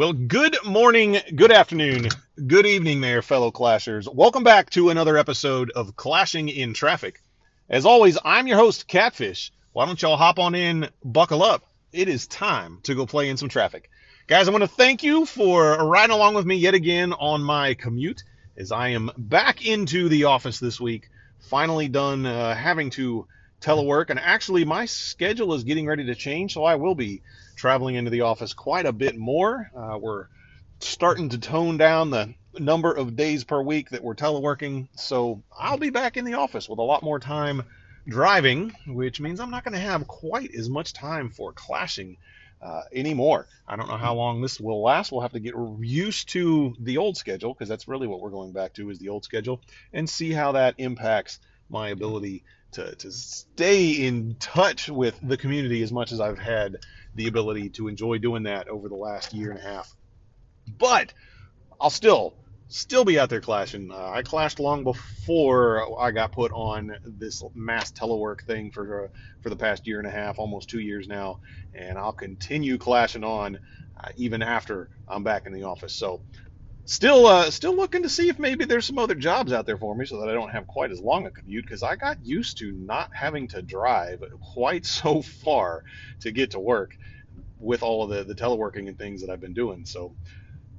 Well, good morning, good afternoon, good evening there, fellow clashers. Welcome back to another episode of Clashing in Traffic. As always, I'm your host, Catfish. Why don't y'all hop on in, buckle up. It is time to go play in some traffic. Guys, I want to thank you for riding along with me yet again on my commute as I am back into the office this week. Finally done uh, having to telework, and actually, my schedule is getting ready to change, so I will be traveling into the office quite a bit more. Uh, we're starting to tone down the number of days per week that we're teleworking, so I'll be back in the office with a lot more time driving, which means I'm not going to have quite as much time for clashing uh, anymore. I don't know how long this will last. We'll have to get used to the old schedule because that's really what we're going back to is the old schedule and see how that impacts my ability to, to stay in touch with the community as much as I've had the ability to enjoy doing that over the last year and a half. But I'll still still be out there clashing. Uh, I clashed long before I got put on this mass telework thing for uh, for the past year and a half, almost two years now, and I'll continue clashing on uh, even after I'm back in the office. So still uh, still looking to see if maybe there's some other jobs out there for me so that I don't have quite as long a commute because I got used to not having to drive quite so far to get to work with all of the, the teleworking and things that I've been doing. So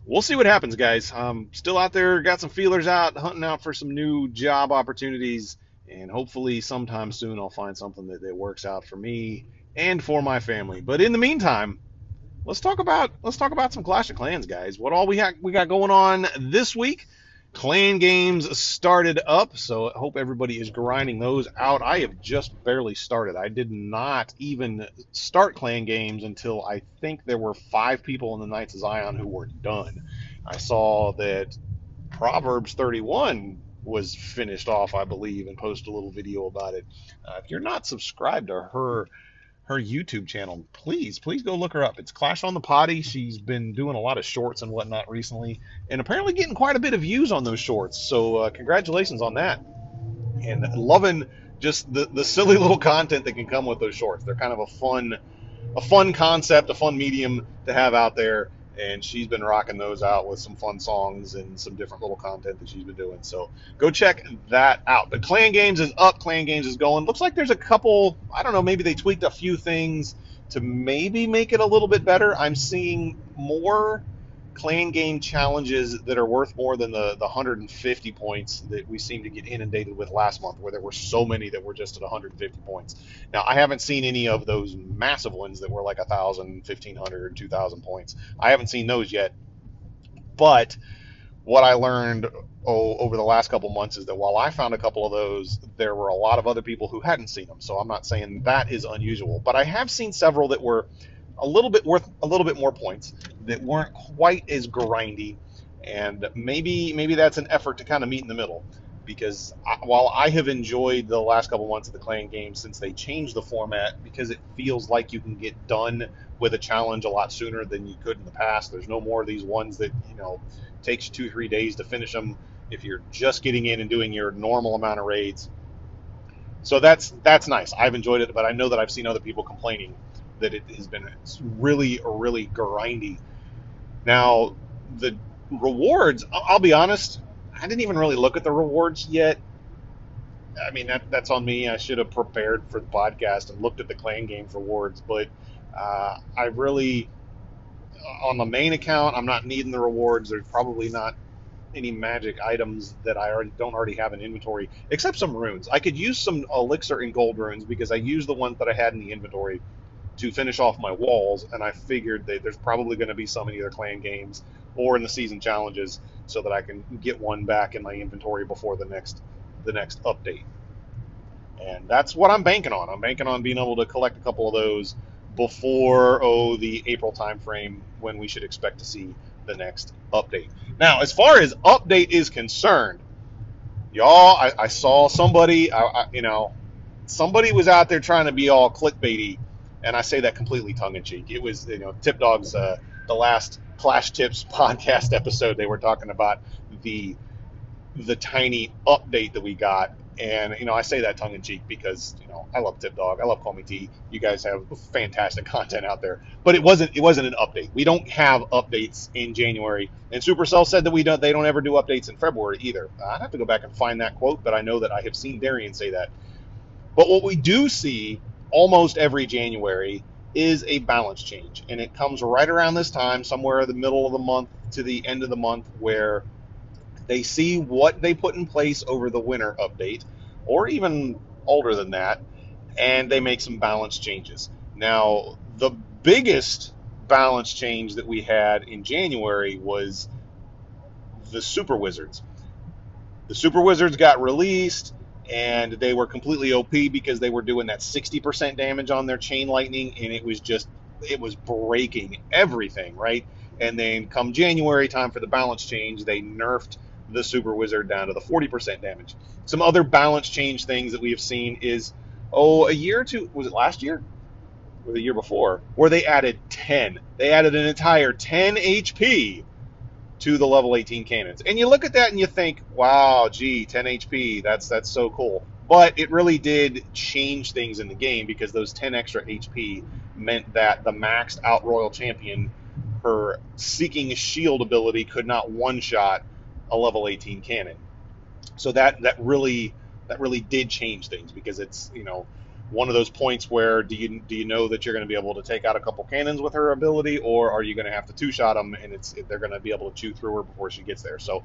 we'll see what happens, guys. Um, still out there, got some feelers out, hunting out for some new job opportunities, and hopefully sometime soon I'll find something that, that works out for me and for my family. But in the meantime, let's talk about let's talk about some Clash of Clans, guys. What all we got we got going on this week? Clan games started up, so I hope everybody is grinding those out. I have just barely started. I did not even start clan games until I think there were five people in the Knights of Zion who were done. I saw that Proverbs 31 was finished off, I believe, and posted a little video about it. Uh, if you're not subscribed to her her YouTube channel. Please, please go look her up. It's Clash on the Potty. She's been doing a lot of shorts and whatnot recently, and apparently getting quite a bit of views on those shorts. So uh, congratulations on that. And loving just the, the silly little content that can come with those shorts. They're kind of a fun, a fun concept, a fun medium to have out there and she's been rocking those out with some fun songs and some different little content that she's been doing. So go check that out. But Clan Games is up. Clan Games is going. Looks like there's a couple. I don't know. Maybe they tweaked a few things to maybe make it a little bit better. I'm seeing more clan game challenges that are worth more than the, the 150 points that we seem to get inundated with last month, where there were so many that were just at 150 points. Now, I haven't seen any of those massive ones that were like 1,000, 1,500, 2,000 points. I haven't seen those yet. But what I learned oh, over the last couple months is that while I found a couple of those, there were a lot of other people who hadn't seen them. So I'm not saying that is unusual. But I have seen several that were a little bit worth a little bit more points that weren't quite as grindy, and maybe maybe that's an effort to kind of meet in the middle. Because I, while I have enjoyed the last couple months of the clan game since they changed the format, because it feels like you can get done with a challenge a lot sooner than you could in the past. There's no more of these ones that you know takes two three days to finish them if you're just getting in and doing your normal amount of raids. So that's that's nice. I've enjoyed it, but I know that I've seen other people complaining that it has been really, really grindy. Now, the rewards, I'll be honest, I didn't even really look at the rewards yet. I mean, that, that's on me. I should have prepared for the podcast and looked at the clan games rewards, but uh, I really, on the main account, I'm not needing the rewards. There's probably not any magic items that I already don't already have in inventory, except some runes. I could use some elixir and gold runes because I used the ones that I had in the inventory to finish off my walls, and I figured that there's probably going to be some in either clan games or in the season challenges, so that I can get one back in my inventory before the next the next update. And that's what I'm banking on. I'm banking on being able to collect a couple of those before oh the April timeframe when we should expect to see the next update. Now, as far as update is concerned, y'all, I, I saw somebody, I, I, you know, somebody was out there trying to be all clickbaity and I say that completely tongue in cheek. It was you know Tip Dogs uh, the last Clash Tips podcast episode. They were talking about the the tiny update that we got, And you know, I say that tongue in cheek because you know I love Tip Dog, I love Call Me T. You guys have fantastic content out there, but it wasn't it wasn't an update. We don't have updates in January, and Supercell said that we don't they don't ever do updates in February either. I'd have to go back and find that quote, but I know that I have seen Darian say that. But what we do see almost every January is a balance change, and it comes right around this time, somewhere in the middle of the month to the end of the month, where they see what they put in place over the winter update, or even older than that, and they make some balance changes. Now, the biggest balance change that we had in January was the Super Wizards. The Super Wizards got released and they were completely OP because they were doing that 60% damage on their chain lightning and it was just it was breaking everything, right? And then come January time for the balance change, they nerfed the Super Wizard down to the 40% damage. Some other balance change things that we have seen is, oh, a year or two, was it last year? Or the year before, where they added 10. They added an entire 10 HP to the level 18 cannons. And you look at that and you think, wow, gee, 10 HP, that's that's so cool. But it really did change things in the game because those 10 extra HP meant that the maxed out Royal Champion, her seeking shield ability could not one shot a level 18 cannon. So that that really that really did change things because it's you know one of those points where do you do you know that you're going to be able to take out a couple cannons with her ability, or are you going to have to two shot them and it's they're going to be able to chew through her before she gets there? So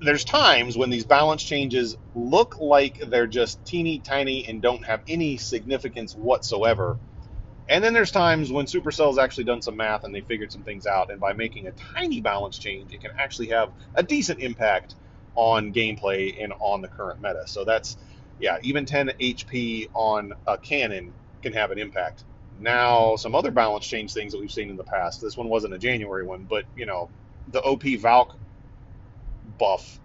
there's times when these balance changes look like they're just teeny tiny and don't have any significance whatsoever. And then there's times when Supercell's actually done some math and they figured some things out, and by making a tiny balance change, it can actually have a decent impact on gameplay and on the current meta. So that's, yeah, even 10 HP on a cannon can have an impact. Now, some other balance change things that we've seen in the past. This one wasn't a January one, but you know, the OP Valk buff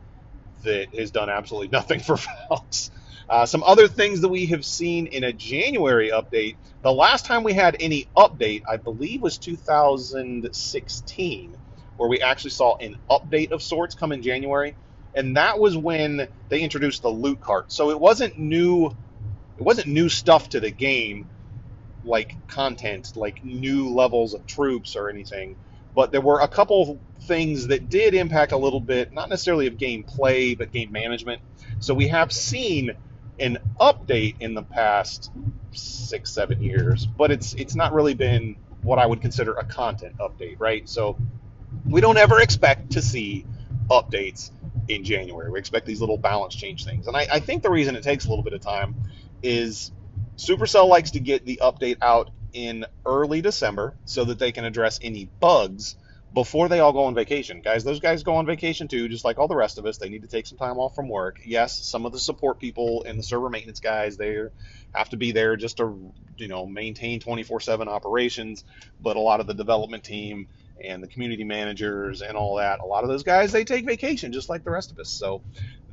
that has done absolutely nothing for Valks. Uh, some other things that we have seen in a January update. The last time we had any update, I believe, was 2016, where we actually saw an update of sorts come in January, and that was when they introduced the loot cart. So it wasn't new. It wasn't new stuff to the game, like content, like new levels of troops or anything. But there were a couple things that did impact a little bit, not necessarily of gameplay, but game management. So we have seen an update in the past six, seven years, but it's it's not really been what I would consider a content update, right? So we don't ever expect to see updates in January. We expect these little balance change things. And I, I think the reason it takes a little bit of time is Supercell likes to get the update out in early December so that they can address any bugs before they all go on vacation. Guys, those guys go on vacation too, just like all the rest of us. They need to take some time off from work. Yes, some of the support people and the server maintenance guys, they have to be there just to, you know, maintain 24/7 operations, but a lot of the development team and the community managers and all that, a lot of those guys, they take vacation just like the rest of us. So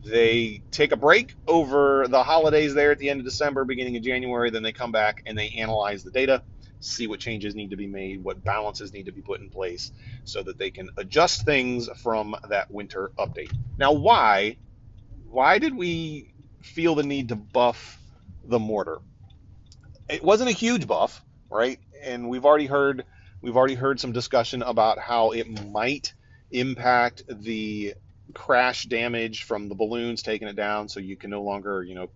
they take a break over the holidays there at the end of December, beginning of January, then they come back and they analyze the data see what changes need to be made, what balances need to be put in place so that they can adjust things from that winter update. Now, why? Why did we feel the need to buff the mortar? It wasn't a huge buff, right? And we've already heard we've already heard some discussion about how it might impact the crash damage from the balloons taking it down so you can no longer, you know,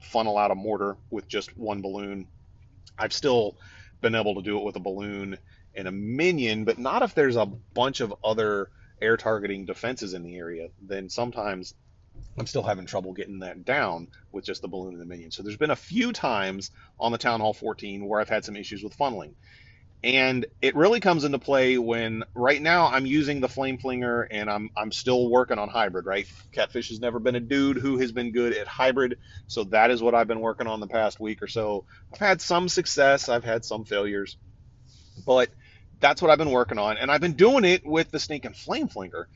funnel out a mortar with just one balloon. I've still been able to do it with a balloon and a minion, but not if there's a bunch of other air targeting defenses in the area. Then sometimes I'm still having trouble getting that down with just the balloon and the minion. So there's been a few times on the Town Hall 14 where I've had some issues with funneling. And it really comes into play when right now I'm using the flame flinger and I'm I'm still working on hybrid, right? Catfish has never been a dude who has been good at hybrid, so that is what I've been working on the past week or so. I've had some success, I've had some failures, but that's what I've been working on, and I've been doing it with the snake and flame flinger.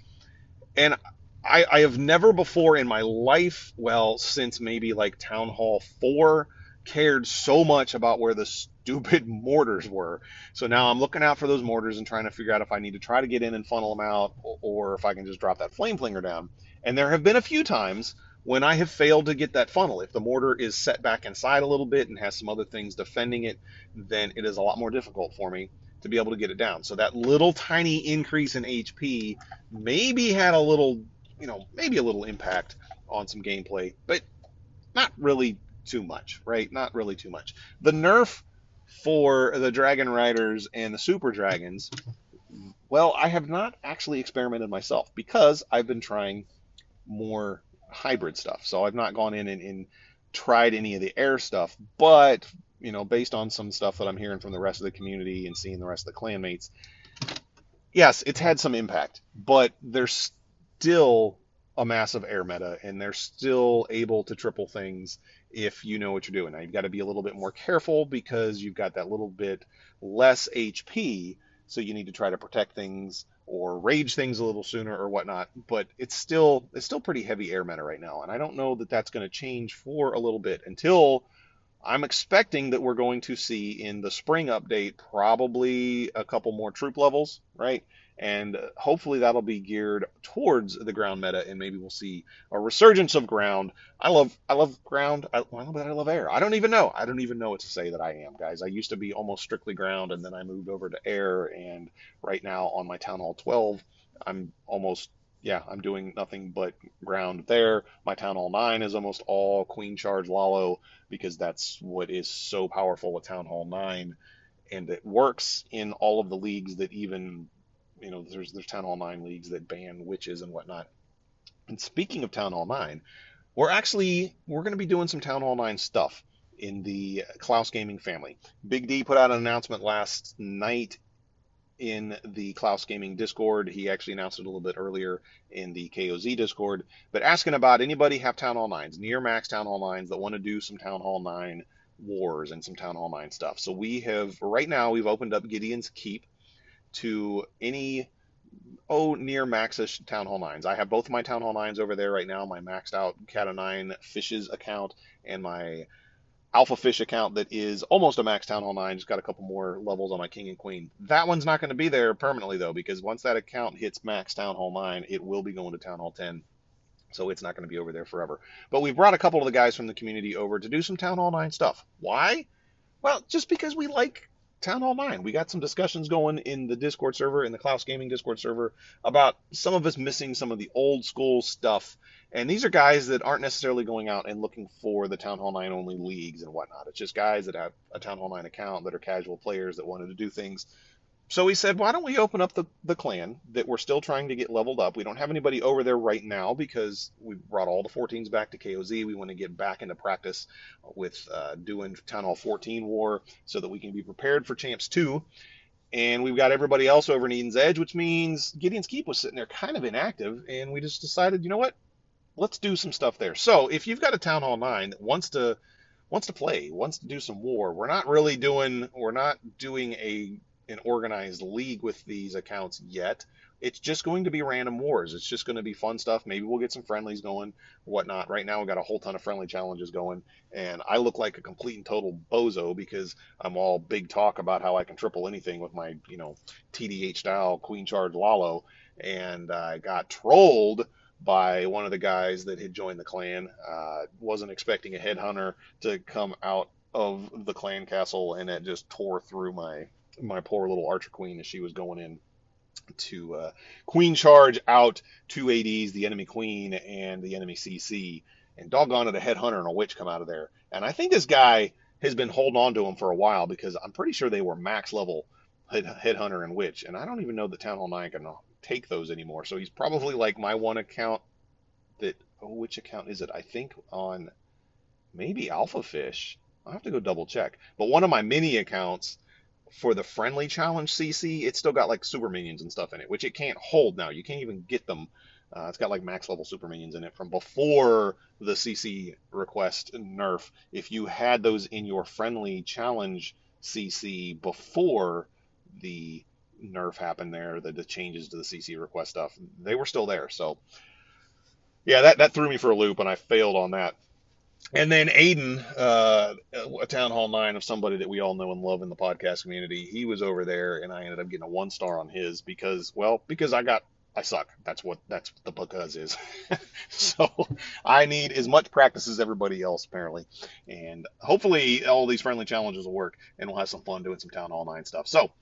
And I, I have never before in my life, well, since maybe like Town Hall 4, cared so much about where the stupid mortars were. So now I'm looking out for those mortars and trying to figure out if I need to try to get in and funnel them out or, or if I can just drop that flame flinger down. And there have been a few times when I have failed to get that funnel, if the mortar is set back inside a little bit and has some other things defending it, then it is a lot more difficult for me to be able to get it down. So that little tiny increase in HP maybe had a little, you know, maybe a little impact on some gameplay, but not really too much, right? Not really too much. The nerf for the Dragon Riders and the Super Dragons, well, I have not actually experimented myself because I've been trying more hybrid stuff. So I've not gone in and, and tried any of the air stuff, but you know, based on some stuff that I'm hearing from the rest of the community and seeing the rest of the clanmates, yes, it's had some impact, but there's still a massive air meta, and they're still able to triple things if you know what you're doing. Now you've got to be a little bit more careful because you've got that little bit less HP, so you need to try to protect things or rage things a little sooner or whatnot. But it's still it's still pretty heavy air meta right now, and I don't know that that's going to change for a little bit until I'm expecting that we're going to see in the spring update probably a couple more troop levels, right? And hopefully that'll be geared towards the ground meta, and maybe we'll see a resurgence of ground. I love, I love ground. I, well, I love air. I don't even know. I don't even know what to say that I am, guys. I used to be almost strictly ground, and then I moved over to air. And right now on my Town Hall 12, I'm almost yeah, I'm doing nothing but ground there. My Town Hall 9 is almost all Queen Charge Lalo because that's what is so powerful with Town Hall 9. And it works in all of the leagues that even, you know, there's, there's Town Hall 9 leagues that ban witches and whatnot. And speaking of Town Hall 9, we're actually, we're going to be doing some Town Hall 9 stuff in the Klaus Gaming family. Big D put out an announcement last night in the Klaus Gaming Discord. He actually announced it a little bit earlier in the KOZ Discord, but asking about anybody have Town Hall 9s, near max Town Hall 9s that want to do some Town Hall 9 wars and some Town Hall 9 stuff. So we have, right now, we've opened up Gideon's Keep to any, oh, near maxish Town Hall 9s. I have both my Town Hall 9s over there right now, my maxed out Cat of 9 Fishes account and my Alpha Fish account that is almost a max Town Hall 9, just got a couple more levels on my King and Queen. That one's not going to be there permanently, though, because once that account hits max Town Hall 9, it will be going to Town Hall 10. So it's not going to be over there forever. But we've brought a couple of the guys from the community over to do some Town Hall 9 stuff. Why? Well, just because we like Town Hall 9. We got some discussions going in the Discord server, in the Klaus Gaming Discord server, about some of us missing some of the old school stuff and these are guys that aren't necessarily going out and looking for the Town Hall 9 only leagues and whatnot. It's just guys that have a Town Hall 9 account that are casual players that wanted to do things. So we said, why don't we open up the, the clan that we're still trying to get leveled up? We don't have anybody over there right now because we brought all the 14s back to KOZ. We want to get back into practice with uh, doing Town Hall 14 War so that we can be prepared for Champs 2 and we've got everybody else over in Eden's Edge, which means Gideon's Keep was sitting there kind of inactive, and we just decided, you know what, let's do some stuff there. So if you've got a Town Hall 9 that wants to wants to play, wants to do some war, we're not really doing we're not doing a an organized league with these accounts yet. It's just going to be random wars. It's just going to be fun stuff. Maybe we'll get some friendlies going, whatnot. Right now, we've got a whole ton of friendly challenges going, and I look like a complete and total bozo because I'm all big talk about how I can triple anything with my, you know, TDH style Queen Charge Lalo, and I got trolled by one of the guys that had joined the clan. Uh, wasn't expecting a headhunter to come out of the clan castle, and it just tore through my my poor little archer queen as she was going in to uh, queen charge out two ADs, the enemy queen and the enemy CC, and doggone it, a headhunter and a witch come out of there. And I think this guy has been holding on to him for a while because I'm pretty sure they were max level head, headhunter and witch, and I don't even know that Town Hall 9 can take those anymore. So he's probably like my one account that oh, which account is it? I think on maybe Alpha Fish. I'll have to go double check. But one of my mini accounts for the friendly challenge CC, it's still got like super minions and stuff in it, which it can't hold now. You can't even get them. Uh, it's got like max level super minions in it from before the CC request nerf. If you had those in your friendly challenge CC before the nerf happened there, the, the changes to the CC request stuff, they were still there. So yeah, that, that threw me for a loop, and I failed on that. And then Aiden, uh, a Town Hall 9 of somebody that we all know and love in the podcast community, he was over there, and I ended up getting a one star on his because, well, because I got I suck. That's what that's what the because is. so I need as much practice as everybody else apparently, and hopefully all these friendly challenges will work, and we'll have some fun doing some Town Hall Nine stuff. So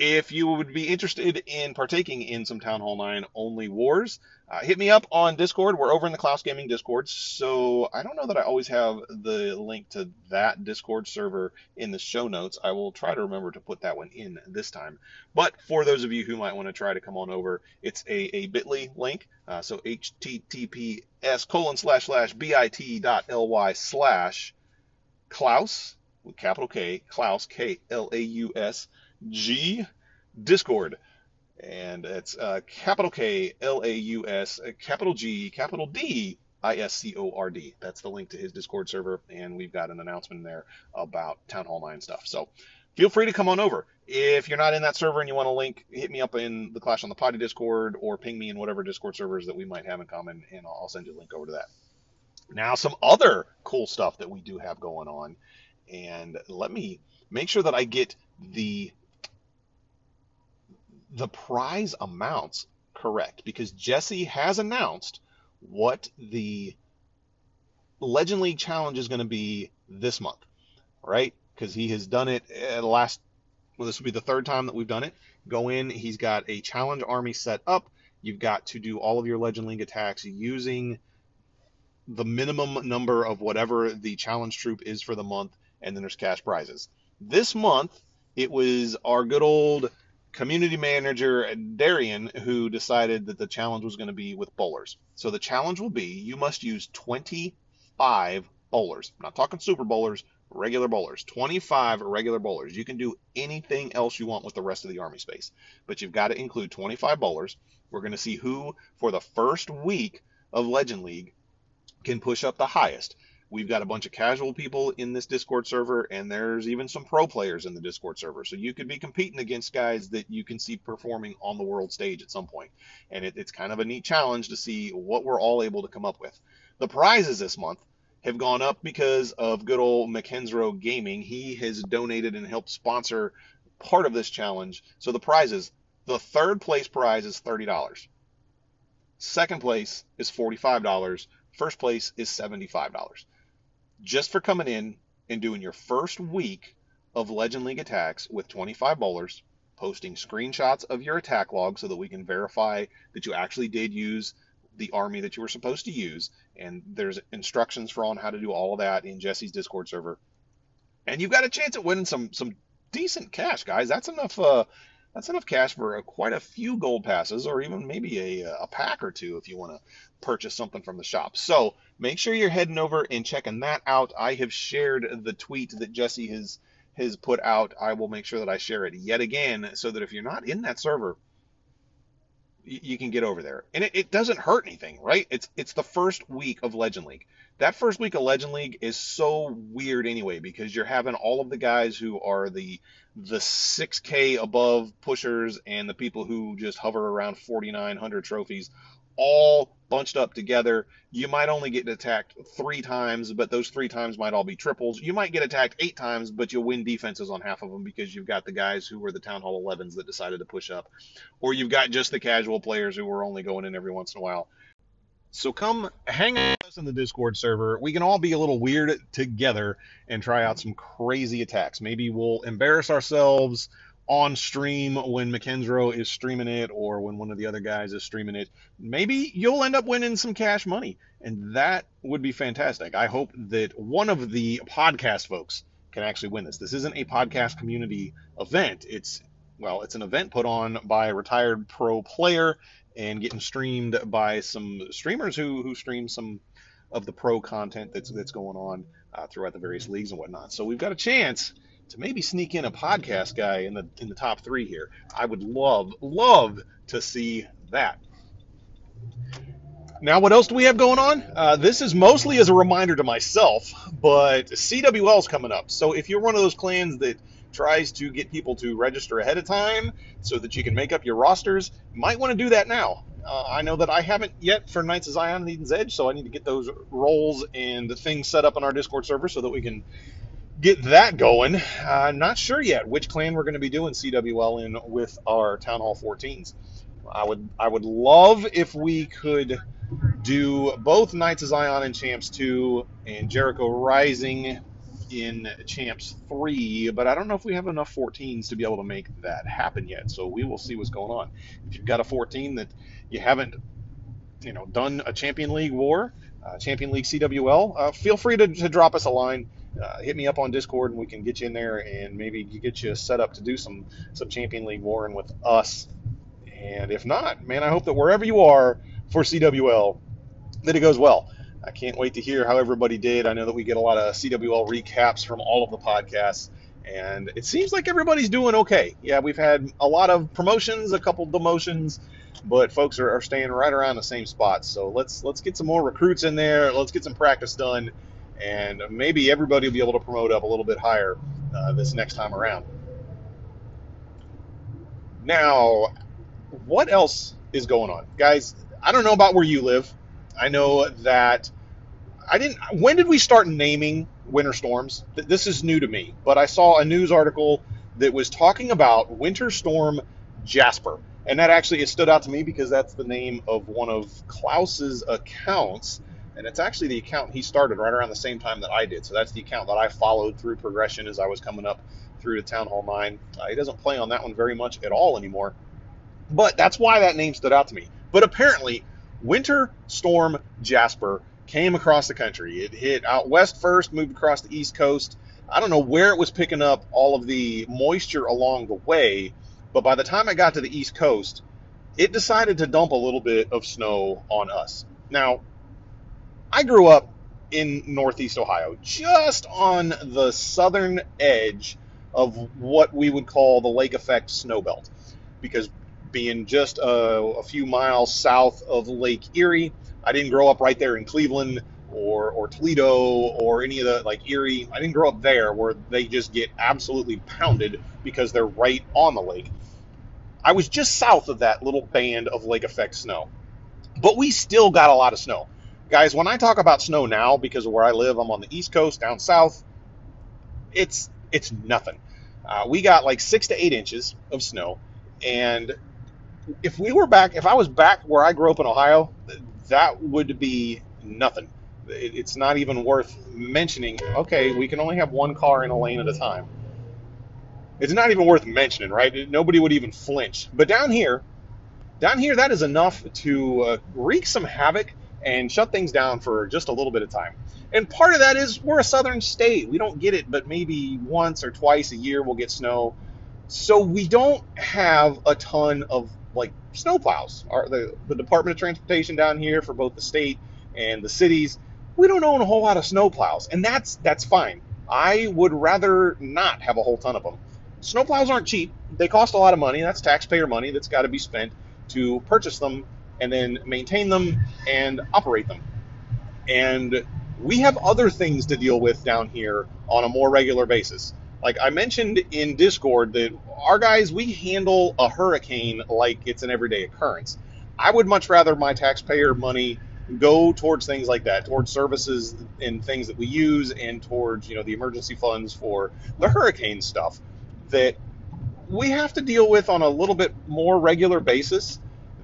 if you would be interested in partaking in some Town Hall 9 only wars, uh, hit me up on Discord. We're over in the Klaus Gaming Discord, so I don't know that I always have the link to that Discord server in the show notes. I will try to remember to put that one in this time. But for those of you who might want to try to come on over, it's a, a bit.ly link. Uh, so https colon slash slash bit.ly slash Klaus, with capital K, Klaus, K L A U S G Discord. And it's uh, capital K L A U S, uh, capital G, capital D I S C O R D. That's the link to his Discord server. And we've got an announcement there about Town Hall 9 stuff. So feel free to come on over. If you're not in that server and you want a link, hit me up in the Clash on the Potty Discord or ping me in whatever Discord servers that we might have in common, and I'll send you a link over to that. Now, some other cool stuff that we do have going on, and let me make sure that I get the the prize amounts correct because Jesse has announced what the Legend League challenge is going to be this month, right? Because he has done it eh, the last, well, this will be the third time that we've done it. Go in, he's got a challenge army set up. You've got to do all of your Legend League attacks using the minimum number of whatever the challenge troop is for the month, and then there's cash prizes. This month, it was our good old community manager Darian who decided that the challenge was going to be with bowlers. So the challenge will be you must use 25 bowlers. I'm not talking super bowlers, regular bowlers. 25 regular bowlers. You can do anything else you want with the rest of the army space, but you've got to include 25 bowlers. We're going to see who for the first week of Legend League can push up the highest. We've got a bunch of casual people in this Discord server, and there's even some pro players in the Discord server. So you could be competing against guys that you can see performing on the world stage at some point. And it, it's kind of a neat challenge to see what we're all able to come up with. The prizes this month have gone up because of good old McKenzo Gaming. He has donated and helped sponsor part of this challenge. So the prizes, the third place prize is $30. Second place is $45. First place is $75 just for coming in and doing your first week of Legend League attacks with 25 bowlers, posting screenshots of your attack log so that we can verify that you actually did use the army that you were supposed to use. And there's instructions for on how to do all of that in Jesse's Discord server. And you've got a chance at winning some some decent cash, guys. That's enough. Uh, that's enough cash for uh, quite a few gold passes, or even maybe a, a pack or two if you want to purchase something from the shop. So make sure you're heading over and checking that out. I have shared the tweet that Jesse has has put out. I will make sure that I share it yet again, so that if you're not in that server, you can get over there. And it, it, doesn't hurt anything, right? It's it's the first week of Legend League. That first week of Legend League is so weird anyway because you're having all of the guys who are the the 6K above pushers and the people who just hover around 4,900 trophies all bunched up together. You might only get attacked three times, but those three times might all be triples. You might get attacked eight times, but you'll win defenses on half of them because you've got the guys who were the Town Hall 11s that decided to push up. Or you've got just the casual players who were only going in every once in a while. So come hang out with us in the Discord server. We can all be a little weird together and try out some crazy attacks. Maybe we'll embarrass ourselves on stream when McKenzo is streaming it or when one of the other guys is streaming it. Maybe you'll end up winning some cash money, and that would be fantastic. I hope that one of the podcast folks can actually win this. This isn't a podcast community event. It's well, it's an event put on by a retired pro player and getting streamed by some streamers who who stream some of the pro content that's that's going on uh, throughout the various leagues and whatnot. So we've got a chance to maybe sneak in a podcast guy in the in the top three here. I would love love to see that. Now, what else do we have going on? Uh, this is mostly as a reminder to myself, but CWL is coming up. So if you're one of those clans that tries to get people to register ahead of time so that you can make up your rosters, might want to do that now. Uh, I know that I haven't yet for Knights of Zion and Eden's Edge, so I need to get those roles and the things set up on our Discord server so that we can get that going. Uh, not sure yet which clan we're going to be doing CWL in with our Town Hall 14s. I would I would love if we could do both Knights of Zion and Champs 2 and Jericho Rising in Champs 3, but I don't know if we have enough 14s to be able to make that happen yet. So we will see what's going on. If you've got a 14 that you haven't, you know, done a Champion League War, uh, Champion League CWL, uh, feel free to, to, drop us a line. Uh, hit me up on Discord and we can get you in there and maybe get you set up to do some some Champion League warring with us. And if not, man, I hope that wherever you are for CWL, that it goes well. I can't wait to hear how everybody did. I know that we get a lot of CWL recaps from all of the podcasts, and it seems like everybody's doing okay. Yeah, we've had a lot of promotions, a couple demotions, but folks are, are staying right around the same spots. So let's let's get some more recruits in there. Let's get some practice done, and maybe everybody will be able to promote up a little bit higher uh, this next time around. Now, what else is going on, guys? I don't know about where you live. I know that I didn't. When did we start naming winter storms? This is new to me, but I saw a news article that was talking about Winter Storm Jasper, and that actually it stood out to me because that's the name of one of Klaus's accounts, and it's actually the account he started right around the same time that I did. So that's the account that I followed through progression as I was coming up through to Town Hall Nine. Uh, he doesn't play on that one very much at all anymore, but that's why that name stood out to me. But apparently Winter Storm Jasper came across the country. It hit out west first, moved across the east coast. I don't know where it was picking up all of the moisture along the way, but by the time I got to the east coast, it decided to dump a little bit of snow on us. Now, I grew up in northeast Ohio, just on the southern edge of what we would call the lake effect snow belt, because being just a, a few miles south of Lake Erie. I didn't grow up right there in Cleveland or, or Toledo or any of the like Erie. I didn't grow up there where they just get absolutely pounded because they're right on the lake. I was just south of that little band of lake effect snow. But we still got a lot of snow. Guys, when I talk about snow now, because of where I live, I'm on the East Coast down south, it's it's nothing. Uh, we got like six to eight inches of snow, and if we were back, if I was back where I grew up in Ohio, that would be nothing. it's not even worth mentioning. Okay, we can only have one car in a lane at a time. It's not even worth mentioning, right? Nobody would even flinch. But down here, down here, that is enough to uh, wreak some havoc and shut things down for just a little bit of time. And part of that is we're a southern state. We don't get it, but maybe once or twice a year we'll get snow. So we don't have a ton of like snowplows. Our, the, the Department of Transportation down here for both the state and the cities, we don't own a whole lot of snowplows, and that's that's fine. I would rather not have a whole ton of them. Snowplows aren't cheap. They cost a lot of money. That's taxpayer money that's got to be spent to purchase them and then maintain them and operate them. And we have other things to deal with down here on a more regular basis. Like I mentioned in Discord that our guys we handle a hurricane like it's an everyday occurrence. I would much rather my taxpayer money go towards things like that, towards services and things that we use, and towards you know the emergency funds for the hurricane stuff that we have to deal with on a little bit more regular basis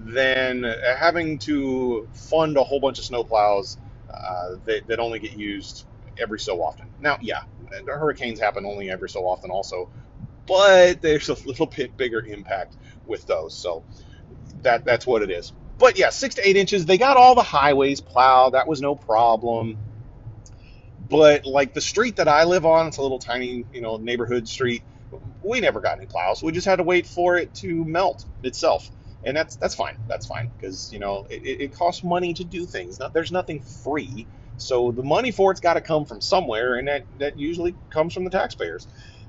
than having to fund a whole bunch of snowplows uh, that, that only get used every so often. Now, yeah, hurricanes happen only every so often, also, but there's a little bit bigger impact with those. So that that's what it is. But yeah, six to eight inches. They got all the highways plowed. That was no problem. But like the street that I live on, it's a little tiny, you know, neighborhood street. We never got any plows. We just had to wait for it to melt itself, and that's that's fine. That's fine because you know it, it costs money to do things. Not, there's nothing free. So the money for it's got to come from somewhere, and that, that usually comes from the taxpayers.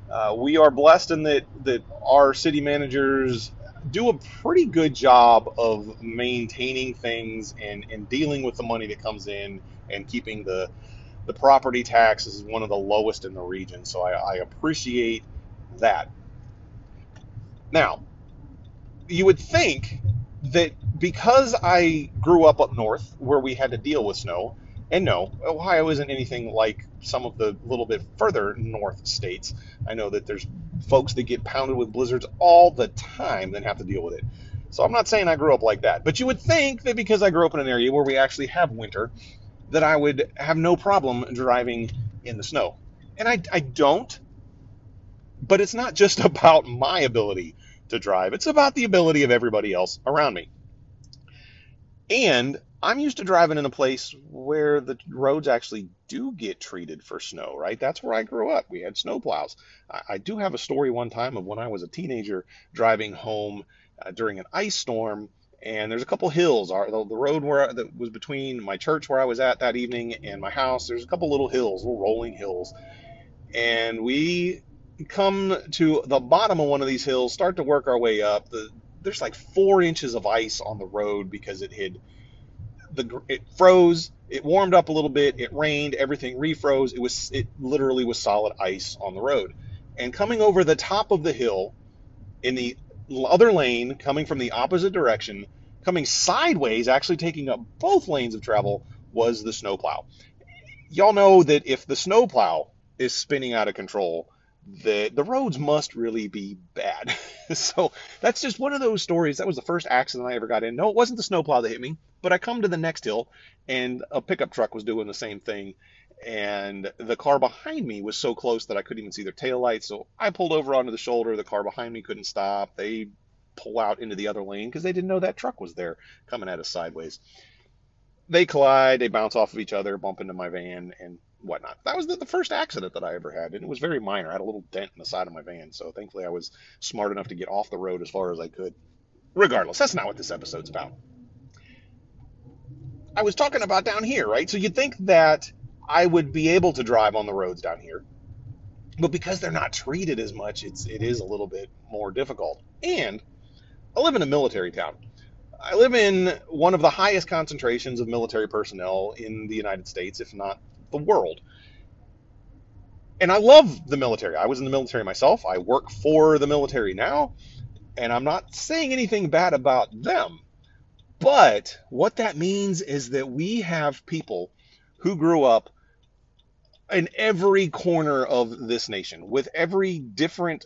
Uh, we are blessed in that that our city managers do a pretty good job of maintaining things and, and dealing with the money that comes in and keeping the the property taxes is one of the lowest in the region. So I, I appreciate that. Now, you would think that because I grew up up north where we had to deal with snow, and no, Ohio isn't anything like some of the little bit further north states. I know that there's folks that get pounded with blizzards all the time and have to deal with it. So I'm not saying I grew up like that, but you would think that because I grew up in an area where we actually have winter, that I would have no problem driving in the snow. And I, I don't. But it's not just about my ability to drive, it's about the ability of everybody else around me. And I'm used to driving in a place where the roads actually do get treated for snow, right? That's where I grew up. We had snowplows. I, I do have a story one time of when I was a teenager driving home uh, during an ice storm, and there's a couple hills. The road where that was between my church where I was at that evening and my house. There's a couple little hills, little rolling hills, and we come to the bottom of one of these hills, start to work our way up. The, there's like four inches of ice on the road because it had the it froze, it warmed up a little bit, it rained, everything refroze. It was it literally was solid ice on the road. And coming over the top of the hill in the other lane, coming from the opposite direction, coming sideways, actually taking up both lanes of travel, was the snowplow. Y'all know that if the snowplow is spinning out of control, the the roads must really be bad. so that's just one of those stories. That was the first accident I ever got in. No, it wasn't the snowplow that hit me, but I come to the next hill and a pickup truck was doing the same thing. And the car behind me was so close that I couldn't even see their tail lights. So I pulled over onto the shoulder. The car behind me couldn't stop. They pull out into the other lane because they didn't know that truck was there coming at us sideways. They collide, they bounce off of each other, bump into my van, and whatnot. That was the, the, first accident that I ever had, and it was very minor. I had a little dent in the side of my van, so thankfully I was smart enough to get off the road as far as I could. Regardless, that's not what this episode's about. I was talking about down here, right? So you'd think that I would be able to drive on the roads down here, but because they're not treated as much, it's it is a little bit more difficult. And I live in a military town. I live in one of the highest concentrations of military personnel in the United States, if not the world. And I love the military. I was in the military myself. I work for the military now, and I'm not saying anything bad about them. But what that means is that we have people who grew up in every corner of this nation with every different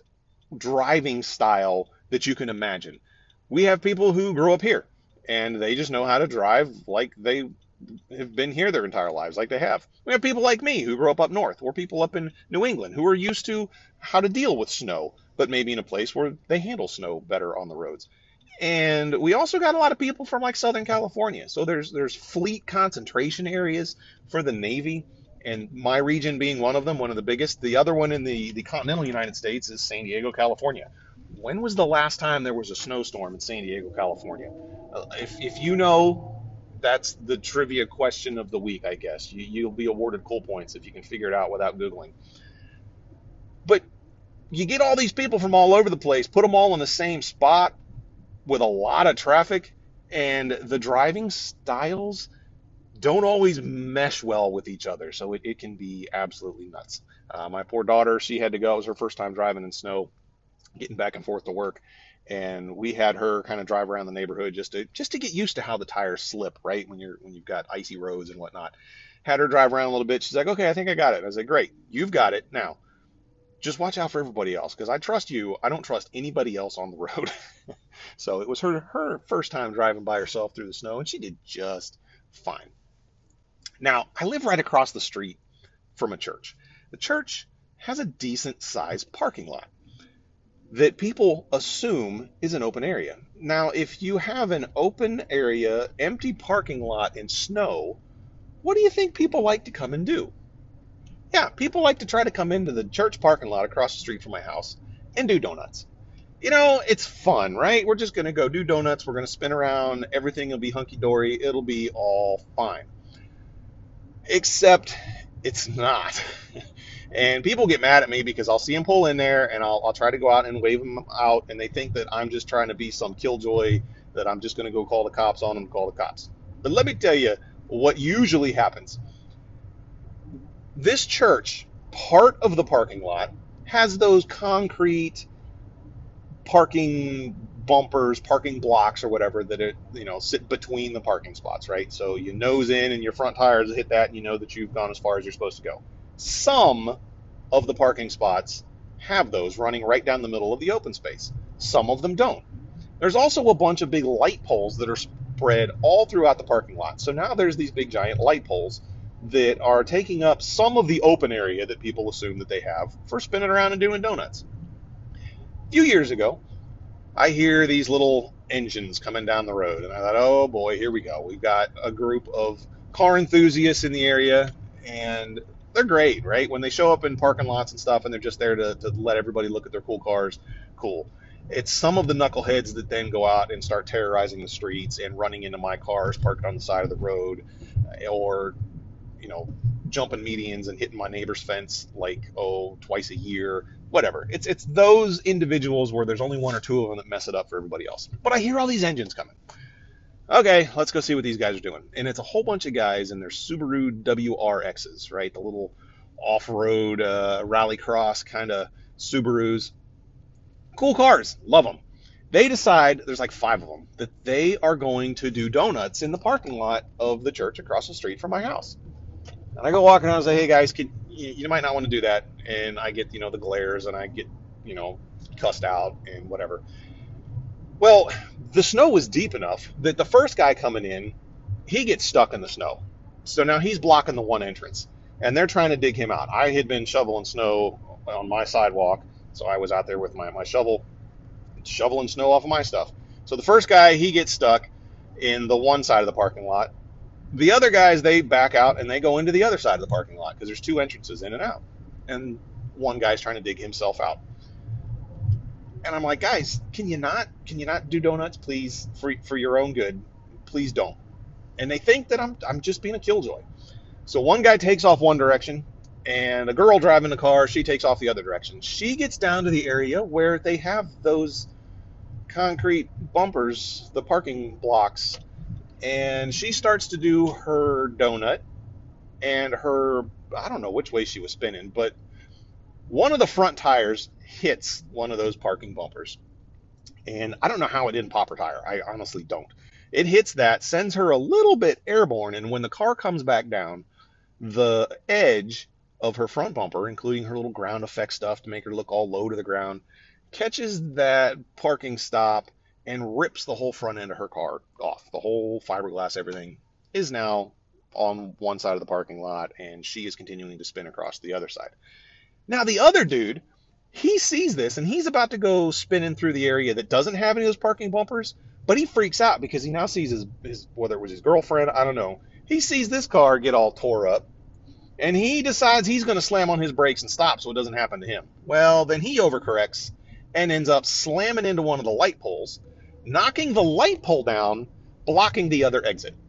driving style that you can imagine. We have people who grew up here and they just know how to drive like they have been here their entire lives, like they have. We have people like me who grew up up north, or people up in New England who are used to how to deal with snow, but maybe in a place where they handle snow better on the roads. And we also got a lot of people from like Southern California. So there's there's fleet concentration areas for the Navy, and my region being one of them, one of the biggest. The other one in the, the continental United States is San Diego, California. When was the last time there was a snowstorm in San Diego, California? Uh, if, if you know that's the trivia question of the week, I guess. You, you'll be awarded cool points if you can figure it out without Googling. But you get all these people from all over the place, put them all in the same spot with a lot of traffic, and the driving styles don't always mesh well with each other. So it, it can be absolutely nuts. Uh, my poor daughter, she had to go. It was her first time driving in snow, getting back and forth to work and we had her kind of drive around the neighborhood just to just to get used to how the tires slip, right? When you're when you've got icy roads and whatnot. Had her drive around a little bit. She's like, okay, I think I got it. I said, great, you've got it. Now, just watch out for everybody else because I trust you. I don't trust anybody else on the road. so it was her her first time driving by herself through the snow, and she did just fine. Now, I live right across the street from a church. The church has a decent sized parking lot that people assume is an open area. Now, if you have an open area, empty parking lot in snow, what do you think people like to come and do? Yeah, people like to try to come into the church parking lot across the street from my house and do donuts. You know, it's fun, right? We're just going to go do donuts. We're going to spin around. Everything will be hunky dory. It'll be all fine. Except it's not. And people get mad at me because I'll see them pull in there and I'll, I'll try to go out and wave them out, and they think that I'm just trying to be some killjoy, that I'm just going to go call the cops on them, call the cops. But let me tell you what usually happens. This church, part of the parking lot, has those concrete parking bumpers, parking blocks, or whatever that it you know sit between the parking spots, right? So you nose in and your front tires hit that, and you know that you've gone as far as you're supposed to go. Some of the parking spots have those running right down the middle of the open space. Some of them don't. There's also a bunch of big light poles that are spread all throughout the parking lot. So now there's these big giant light poles that are taking up some of the open area that people assume that they have for spinning around and doing donuts. A few years ago, I hear these little engines coming down the road, and I thought, oh boy, here we go. We've got a group of car enthusiasts in the area, and they're great, right? When they show up in parking lots and stuff, and they're just there to, to let everybody look at their cool cars, cool. It's some of the knuckleheads that then go out and start terrorizing the streets and running into my cars parked on the side of the road, uh, or you know, jumping medians and hitting my neighbor's fence like oh twice a year, whatever. It's it's those individuals where there's only one or two of them that mess it up for everybody else. But I hear all these engines coming. Okay, let's go see what these guys are doing. And it's a whole bunch of guys in their Subaru WRXs, right? The little off-road uh, rallycross kind of Subarus. Cool cars, love them. They decide, there's like five of them, that they are going to do donuts in the parking lot of the church across the street from my house. And I go walking around and say, hey guys, can, you, you might not want to do that. And I get, you know, the glares and I get, you know, cussed out and whatever. Well, the snow was deep enough that the first guy coming in, he gets stuck in the snow. So now he's blocking the one entrance. And they're trying to dig him out. I had been shoveling snow on my sidewalk, so I was out there with my, my shovel, shoveling snow off of my stuff. So the first guy, he gets stuck in the one side of the parking lot. The other guys, they back out and they go into the other side of the parking lot because there's two entrances in and out. And one guy's trying to dig himself out. And I'm like, guys, can you not can you not do donuts, please, for for your own good? Please don't. And they think that I'm I'm just being a killjoy. So one guy takes off one direction, and a girl driving the car, she takes off the other direction. She gets down to the area where they have those concrete bumpers, the parking blocks and she starts to do her donut and her I don't know which way she was spinning, but one of the front tires hits one of those parking bumpers. And I don't know how it didn't pop her tire. I honestly don't. It hits that, sends her a little bit airborne, and when the car comes back down, the edge of her front bumper, including her little ground effect stuff to make her look all low to the ground, catches that parking stop and rips the whole front end of her car off. The whole fiberglass, everything is now on one side of the parking lot, and she is continuing to spin across the other side. Now, the other dude, he sees this and he's about to go spinning through the area that doesn't have any of those parking bumpers, but he freaks out because he now sees his, his whether it was his girlfriend, I don't know. He sees this car get all tore up, and he decides he's going to slam on his brakes and stop so it doesn't happen to him. Well, then he overcorrects and ends up slamming into one of the light poles knocking the light pole down, blocking the other exit.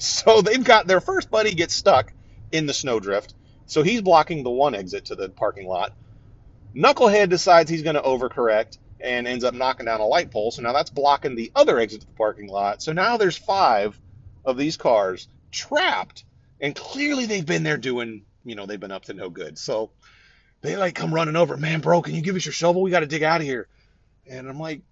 So they've got their first buddy gets stuck in the snowdrift, so he's blocking the one exit to the parking lot. Knucklehead decides he's going to overcorrect and ends up knocking down a light pole, so now that's blocking the other exit to the parking lot. So now there's five of these cars trapped, and clearly they've been there doing, you know, they've been up to no good. So they like come running over, man, bro, can you give us your shovel? We got to dig out of here. And I'm like,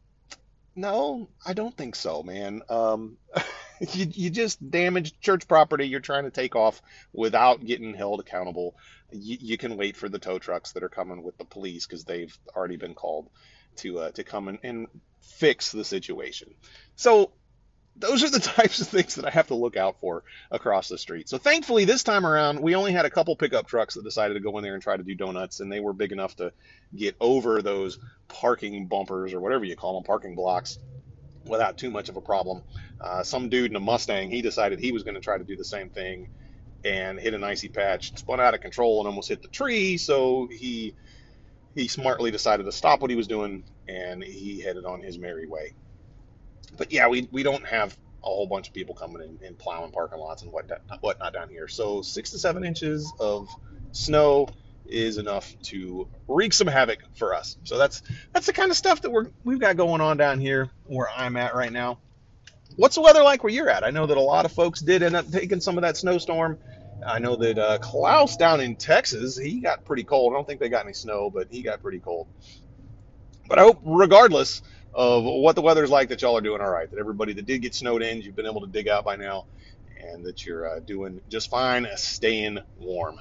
no, I don't think so, man. Um, you, you just damaged church property you're trying to take off without getting held accountable. You, you can wait for the tow trucks that are coming with the police because they've already been called to uh, to come and, and fix the situation. So those are the types of things that I have to look out for across the street. So thankfully, this time around, we only had a couple pickup trucks that decided to go in there and try to do donuts, and they were big enough to get over those parking bumpers or whatever you call them, parking blocks, without too much of a problem. Uh, some dude in a Mustang, he decided he was going to try to do the same thing and hit an icy patch, spun out of control, and almost hit the tree. So he he smartly decided to stop what he was doing and he headed on his merry way but yeah, we, we don't have a whole bunch of people coming in and plowing parking lots and what whatnot down here. So six to seven inches of snow is enough to wreak some havoc for us. So that's that's the kind of stuff that we're we've got going on down here where I'm at right now. What's the weather like where you're at? I know that a lot of folks did end up taking some of that snowstorm. I know that uh, Klaus down in Texas, he got pretty cold. I don't think they got any snow, but he got pretty cold. But I hope, regardless, of what the weather's like that y'all are doing all right. That everybody that did get snowed in, you've been able to dig out by now, and that you're uh, doing just fine, staying warm.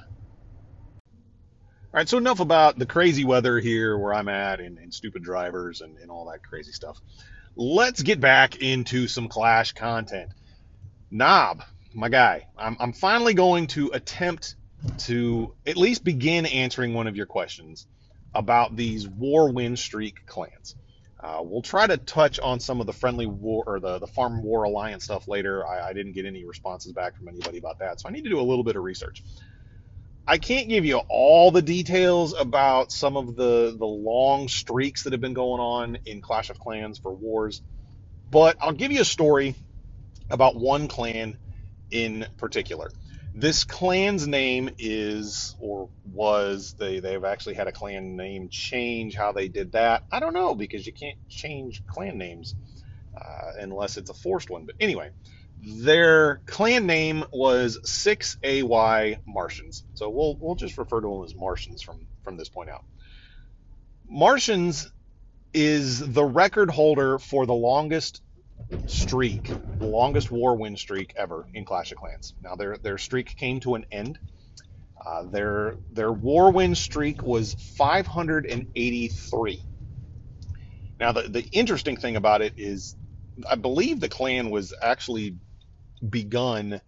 All right, so enough about the crazy weather here where I'm at and, and stupid drivers and, and all that crazy stuff. let's get back into some Clash content. Knob, my guy, I'm, I'm finally going to attempt to at least begin answering one of your questions about these war win streak clans. Uh, we'll try to touch on some of the friendly war or the, the farm war alliance stuff later. I, I didn't get any responses back from anybody about that, so I need to do a little bit of research. I can't give you all the details about some of the the long streaks that have been going on in Clash of Clans for wars, but I'll give you a story about one clan in particular. This clan's name is or was they they've actually had a clan name change. How they did that, I don't know because you can't change clan names uh, unless it's a forced one. But anyway, their clan name was 6AY Martians. So we'll we'll just refer to them as Martians from from this point out. Martians is the record holder for the longest streak, the longest war win streak ever in Clash of Clans. Now their their streak came to an end. Uh, their their war win streak was 583. Now the the interesting thing about it is, I believe the clan was actually begun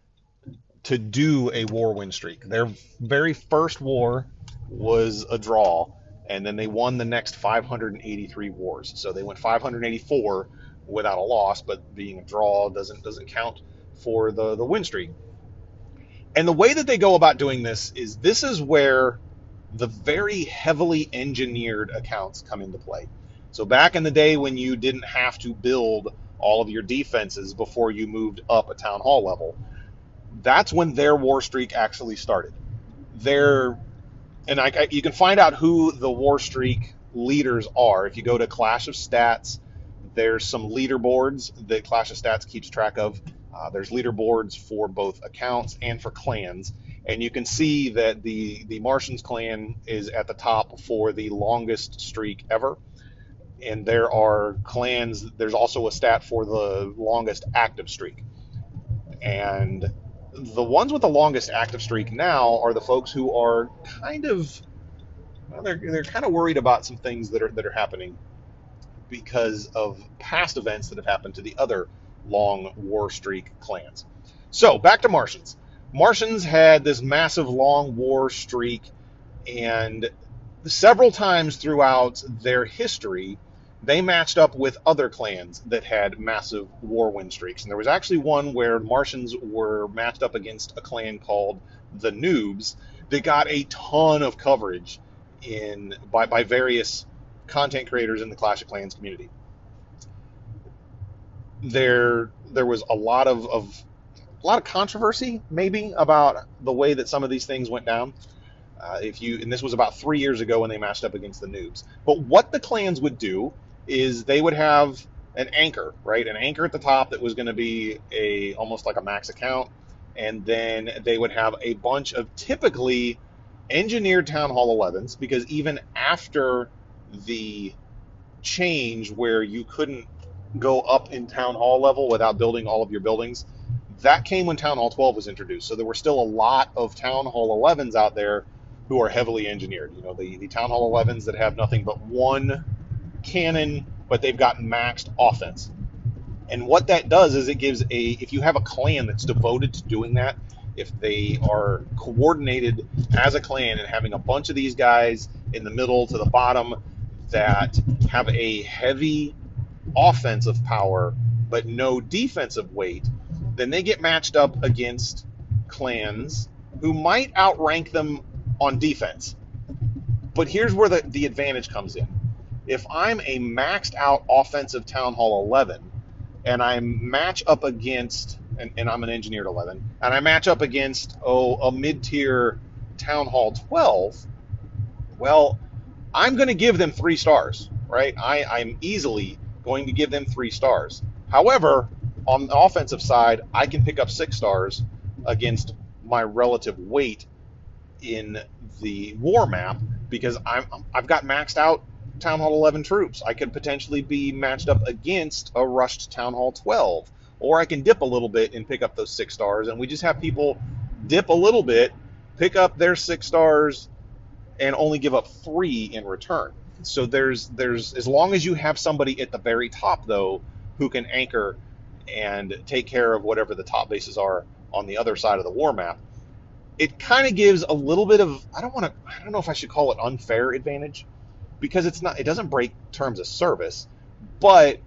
to do a war win streak. Their very first war was a draw, and then they won the next 583 wars. So they went 584 without a loss, but being a draw doesn't doesn't count for the the win streak. And the way that they go about doing this is this is where the very heavily engineered accounts come into play. So back in the day when you didn't have to build all of your defenses before you moved up a town hall level. That's when their war streak actually started. Their and I, you can find out who the war streak leaders are if you go to Clash of Stats. There's some leaderboards that Clash of Stats keeps track of. Uh, there's leaderboards for both accounts and for clans, and you can see that the the Martians clan is at the top for the longest streak ever and there are clans. There's also a stat for the longest active streak, and the ones with the longest active streak now are the folks who are kind of well, they're they're kind of worried about some things that are that are happening because of past events that have happened to the other long war streak clans. So back to Martians. Martians had this massive long war streak, and several times throughout their history, they matched up with other clans that had massive war win streaks. And there was actually one where Martians were matched up against a clan called the Noobs that got a ton of coverage in by, by various content creators in the Clash of Clans community. There there was a lot of, of a lot of controversy maybe about the way that some of these things went down. Uh, if you and this was about three years ago when they matched up against the noobs. But what the clans would do is they would have an anchor, right? An anchor at the top that was going to be a almost like a max account, and then they would have a bunch of typically engineered Town Hall 11s because even after the change where you couldn't go up in Town Hall level without building all of your buildings, that came when Town Hall 12 was introduced. So there were still a lot of Town Hall 11s out there who are heavily engineered. You know, the, the Town Hall 11s that have nothing but one cannon, but they've got maxed offense. And what that does is it gives a if you have a clan that's devoted to doing that, if they are coordinated as a clan and having a bunch of these guys in the middle to the bottom that have a heavy offensive power but no defensive weight, then they get matched up against clans who might outrank them on defense. But here's where the, the advantage comes in if I'm a maxed out offensive Town Hall 11 and I match up against, and, and I'm an engineered 11, and I match up against, oh, a mid tier Town Hall 12, well, I'm going to give them three stars, right? I, I'm easily going to give them three stars. However, on the offensive side, I can pick up six stars against my relative weight in the war map because I'm I've got maxed out Town Hall 11 troops. I could potentially be matched up against a rushed Town Hall 12. Or I can dip a little bit and pick up those six stars. And we just have people dip a little bit, pick up their six stars, and only give up three in return. So there's there's as long as you have somebody at the very top though who can anchor and take care of whatever the top bases are on the other side of the war map. It kind of gives a little bit of I don't want to I don't know if I should call it unfair advantage because it's not it doesn't break terms of service, but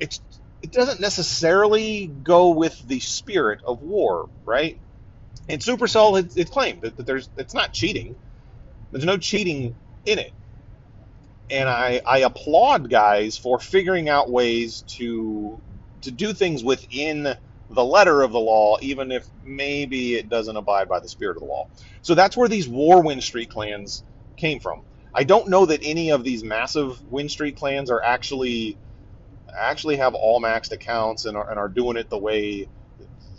it's it doesn't necessarily go with the spirit of war, right? And Supercell it's, it's claimed that, that there's it's not cheating. There's no cheating in it. And I, I applaud guys for figuring out ways to to do things within the letter of the law, even if maybe it doesn't abide by the spirit of the law. So that's where these war win streak clans came from. I don't know that any of these massive win streak clans are actually actually have all maxed accounts and are, and are doing it the way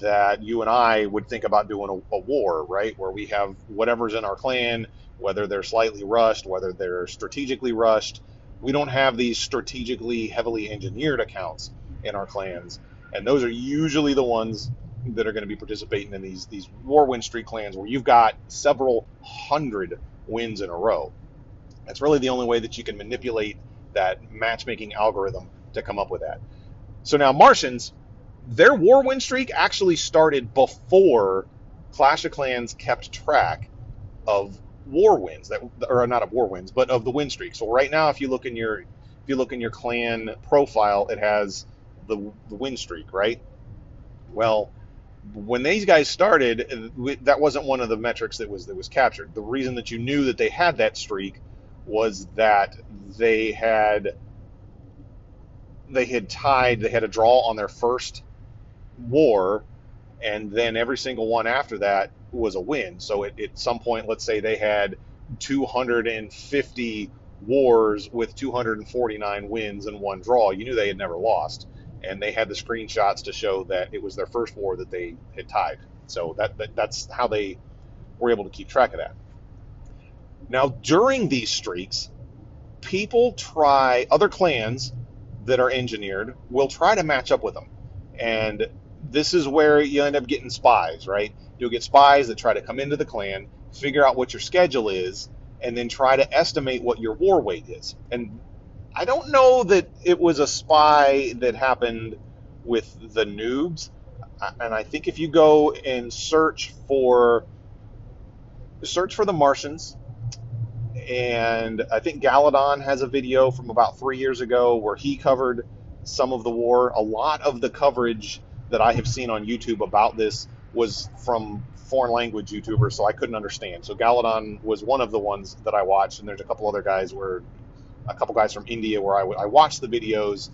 that you and I would think about doing a, a, war, right? Where we have whatever's in our clan, whether they're slightly rushed, whether they're strategically rushed. We don't have these strategically heavily engineered accounts in our clans, and those are usually the ones that are going to be participating in these these war win streak clans where you've got several hundred wins in a row. That's really the only way that you can manipulate that matchmaking algorithm to come up with that. So now Martians, their war win streak actually started before Clash of Clans kept track of war wins that or not of war wins, but of the win streak. So right now, if you look in your if you look in your clan profile, it has the, the win streak, right? Well, when these guys started, that wasn't one of the metrics that was that was captured. The reason that you knew that they had that streak was that they had they had tied, they had a draw on their first war, and then every single one after that was a win. So at, at some point, let's say they had 250 wars with 249 wins and one draw. You knew they had never lost, and they had the screenshots to show that it was their first war that they had tied. So that, that that's how they were able to keep track of that. Now during these streaks, people try other clans that are engineered will try to match up with them. And this is where you end up getting spies, right? You'll get spies that try to come into the clan, figure out what your schedule is, and then try to estimate what your war weight is. And I don't know that it was a spy that happened with the noobs. And I think if you go and search for search for the Martians and I think Galadon has a video from about three years ago where he covered some of the war. A lot of the coverage that I have seen on YouTube about this was from foreign language YouTubers, so I couldn't understand. So Galadon was one of the ones that I watched, and there's a couple other guys where a couple guys from India where I, I watched the videos,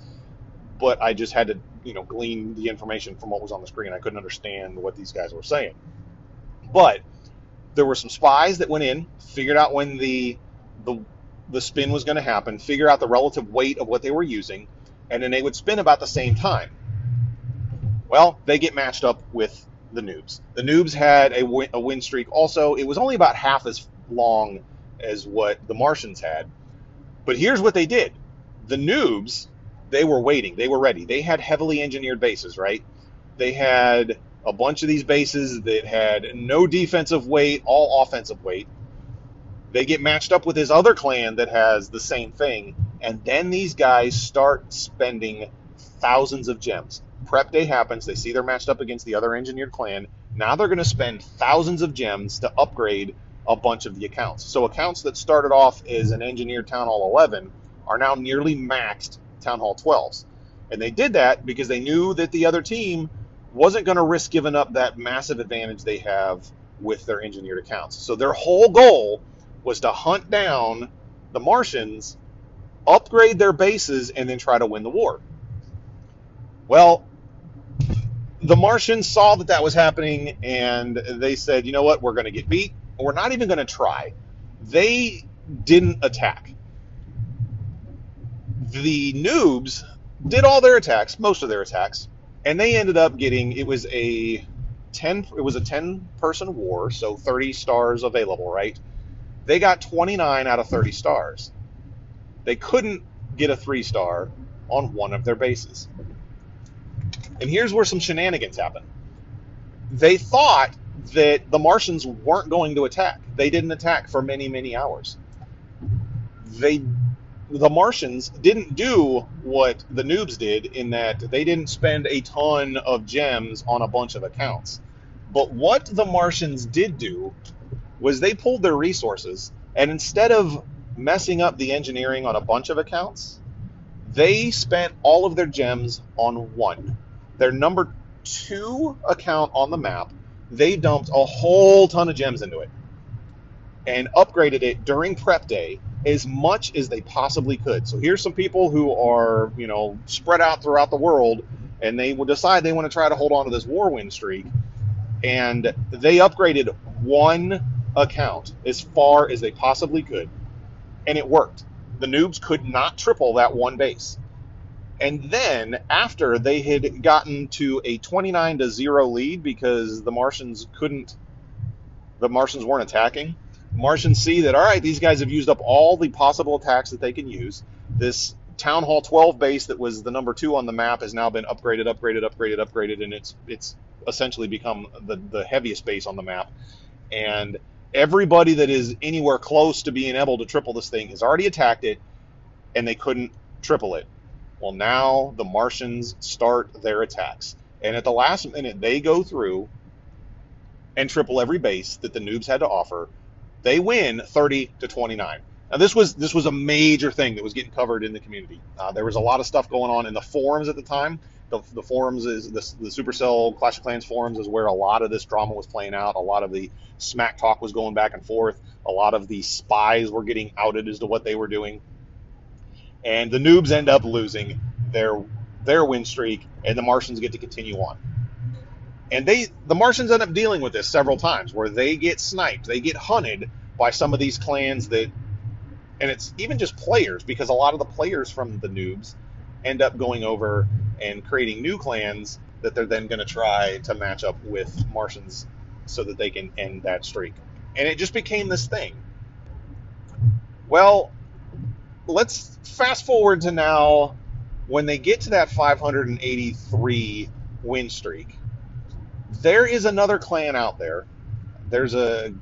but I just had to you know glean the information from what was on the screen. I couldn't understand what these guys were saying, but there were some spies that went in, figured out when the the the spin was going to happen, figure out the relative weight of what they were using, and then they would spin about the same time. Well, they get matched up with the noobs. The noobs had a win, a win streak. Also, it was only about half as long as what the Martians had. But here's what they did: the noobs, they were waiting, they were ready. They had heavily engineered bases, right? They had a bunch of these bases that had no defensive weight, all offensive weight. They get matched up with his other clan that has the same thing, and then these guys start spending thousands of gems. Prep day happens, they see they're matched up against the other engineered clan. Now they're going to spend thousands of gems to upgrade a bunch of the accounts. So accounts that started off as an engineered Town Hall 11 are now nearly maxed Town Hall 12s. And they did that because they knew that the other team wasn't going to risk giving up that massive advantage they have with their engineered accounts. So their whole goal was to hunt down the Martians, upgrade their bases, and then try to win the war. Well, the Martians saw that that was happening and they said, you know what, we're going to get beat. We're not even going to try. They didn't attack. The noobs did all their attacks, most of their attacks, and they ended up getting it was a 10 it was a 10 person war so 30 stars available right? They got 29 out of 30 stars. They couldn't get a 3 star on one of their bases. And here's where some shenanigans happen. They thought that the martians weren't going to attack. They didn't attack for many many hours. They the Martians didn't do what the noobs did in that they didn't spend a ton of gems on a bunch of accounts. But what the Martians did do was they pulled their resources and instead of messing up the engineering on a bunch of accounts, they spent all of their gems on one. Their number two account on the map, they dumped a whole ton of gems into it and upgraded it during prep day as much as they possibly could. So here's some people who are, you know, spread out throughout the world and they will decide they want to try to hold on to this war win streak. And they upgraded one account as far as they possibly could. And it worked. The noobs could not triple that one base. And then after they had gotten to a 29 to 0 lead because the Martians couldn't the Martians weren't attacking, Martians see that, all right, these guys have used up all the possible attacks that they can use. This Town Hall 12 base that was the number two on the map has now been upgraded, upgraded, upgraded, upgraded, and it's it's essentially become the, the heaviest base on the map. And everybody that is anywhere close to being able to triple this thing has already attacked it, and they couldn't triple it. Well, now the Martians start their attacks. And at the last minute, they go through and triple every base that the noobs had to offer they win 30 to 29. Now this was this was a major thing that was getting covered in the community. Uh, there was a lot of stuff going on in the forums at the time. The, the forums is the, the Supercell Clash of Clans forums is where a lot of this drama was playing out. A lot of the smack talk was going back and forth. A lot of the spies were getting outed as to what they were doing, and the noobs end up losing their their win streak, and the Martians get to continue on and they the Martians end up dealing with this several times where they get sniped, they get hunted by some of these clans that and it's even just players because a lot of the players from the noobs end up going over and creating new clans that they're then going to try to match up with Martians so that they can end that streak. And it just became this thing. Well, let's fast forward to now when they get to that 583 win streak there is another clan out there. There's a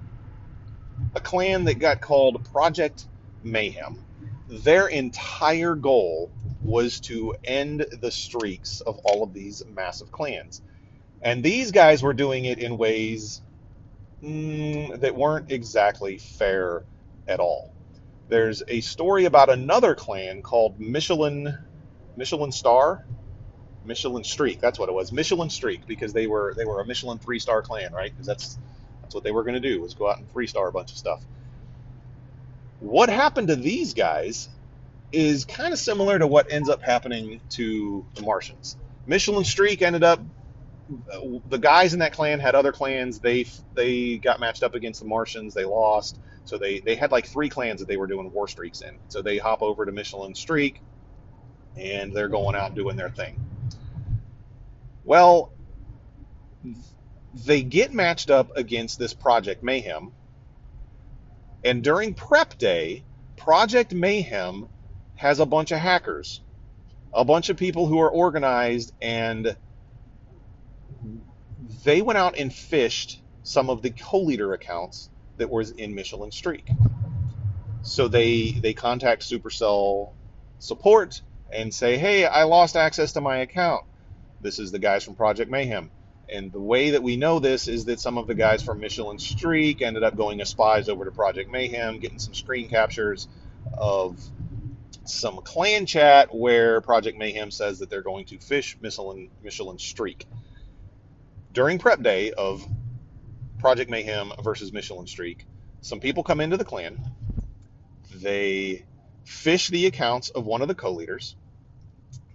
a clan that got called Project Mayhem. Their entire goal was to end the streaks of all of these massive clans. And these guys were doing it in ways mm, that weren't exactly fair at all. There's a story about another clan called Michelin Michelin Star Michelin Streak. That's what it was. Michelin Streak because they were they were a Michelin three star clan, right? Because that's that's what they were going to do was go out and three star a bunch of stuff. What happened to these guys is kind of similar to what ends up happening to the Martians. Michelin Streak ended up the guys in that clan had other clans. They they got matched up against the Martians. They lost. So they they had like three clans that they were doing war streaks in. So they hop over to Michelin Streak and they're going out doing their thing. Well, they get matched up against this Project Mayhem. And during prep day, Project Mayhem has a bunch of hackers, a bunch of people who are organized, and they went out and phished some of the co-leader accounts that was in Michelin Streak. So they they contact Supercell support and say, "Hey, I lost access to my account. This is the guys from Project Mayhem. And the way that we know this is that some of the guys from Michelin Streak ended up going as spies over to Project Mayhem, getting some screen captures of some clan chat where Project Mayhem says that they're going to phish Michelin, Michelin Streak. During prep day of Project Mayhem versus Michelin Streak, some people come into the clan. They phish the accounts of one of the co-leaders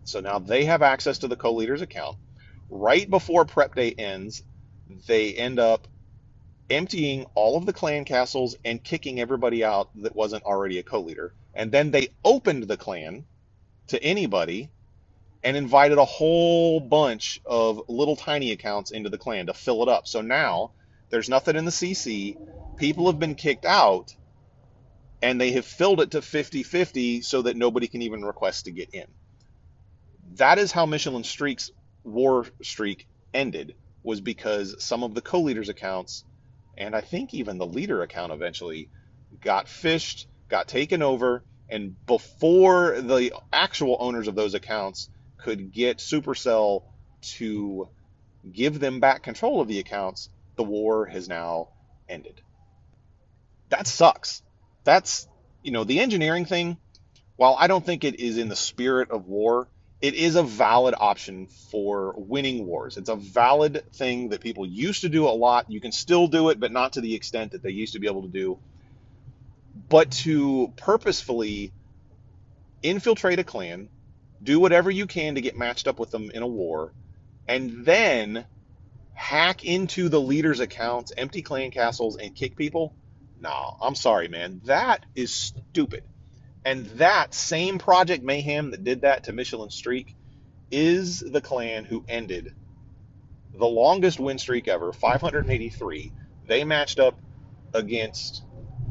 so now they have access to the co-leader's account. Right before prep day ends, they end up emptying all of the clan castles and kicking everybody out that wasn't already a co-leader. And then they opened the clan to anybody and invited a whole bunch of little tiny accounts into the clan to fill it up. So now there's nothing in the CC. People have been kicked out and they have filled it to 50 50 so that nobody can even request to get in that is how Michelin Streak's war streak ended was because some of the co-leaders accounts and I think even the leader account eventually got phished, got taken over, And before the actual owners of those accounts could get Supercell to give them back control of the accounts, the war has now ended. That sucks. That's, you know, the engineering thing, while I don't think it is in the spirit of war, it is a valid option for winning wars. It's a valid thing that people used to do a lot. You can still do it, but not to the extent that they used to be able to do. But to purposefully infiltrate a clan, do whatever you can to get matched up with them in a war, and then hack into the leader's accounts, empty clan castles, and kick people? Nah, I'm sorry, man. That is stupid. And that same Project Mayhem that did that to Michelin Streak is the clan who ended the longest win streak ever, 583. They matched up against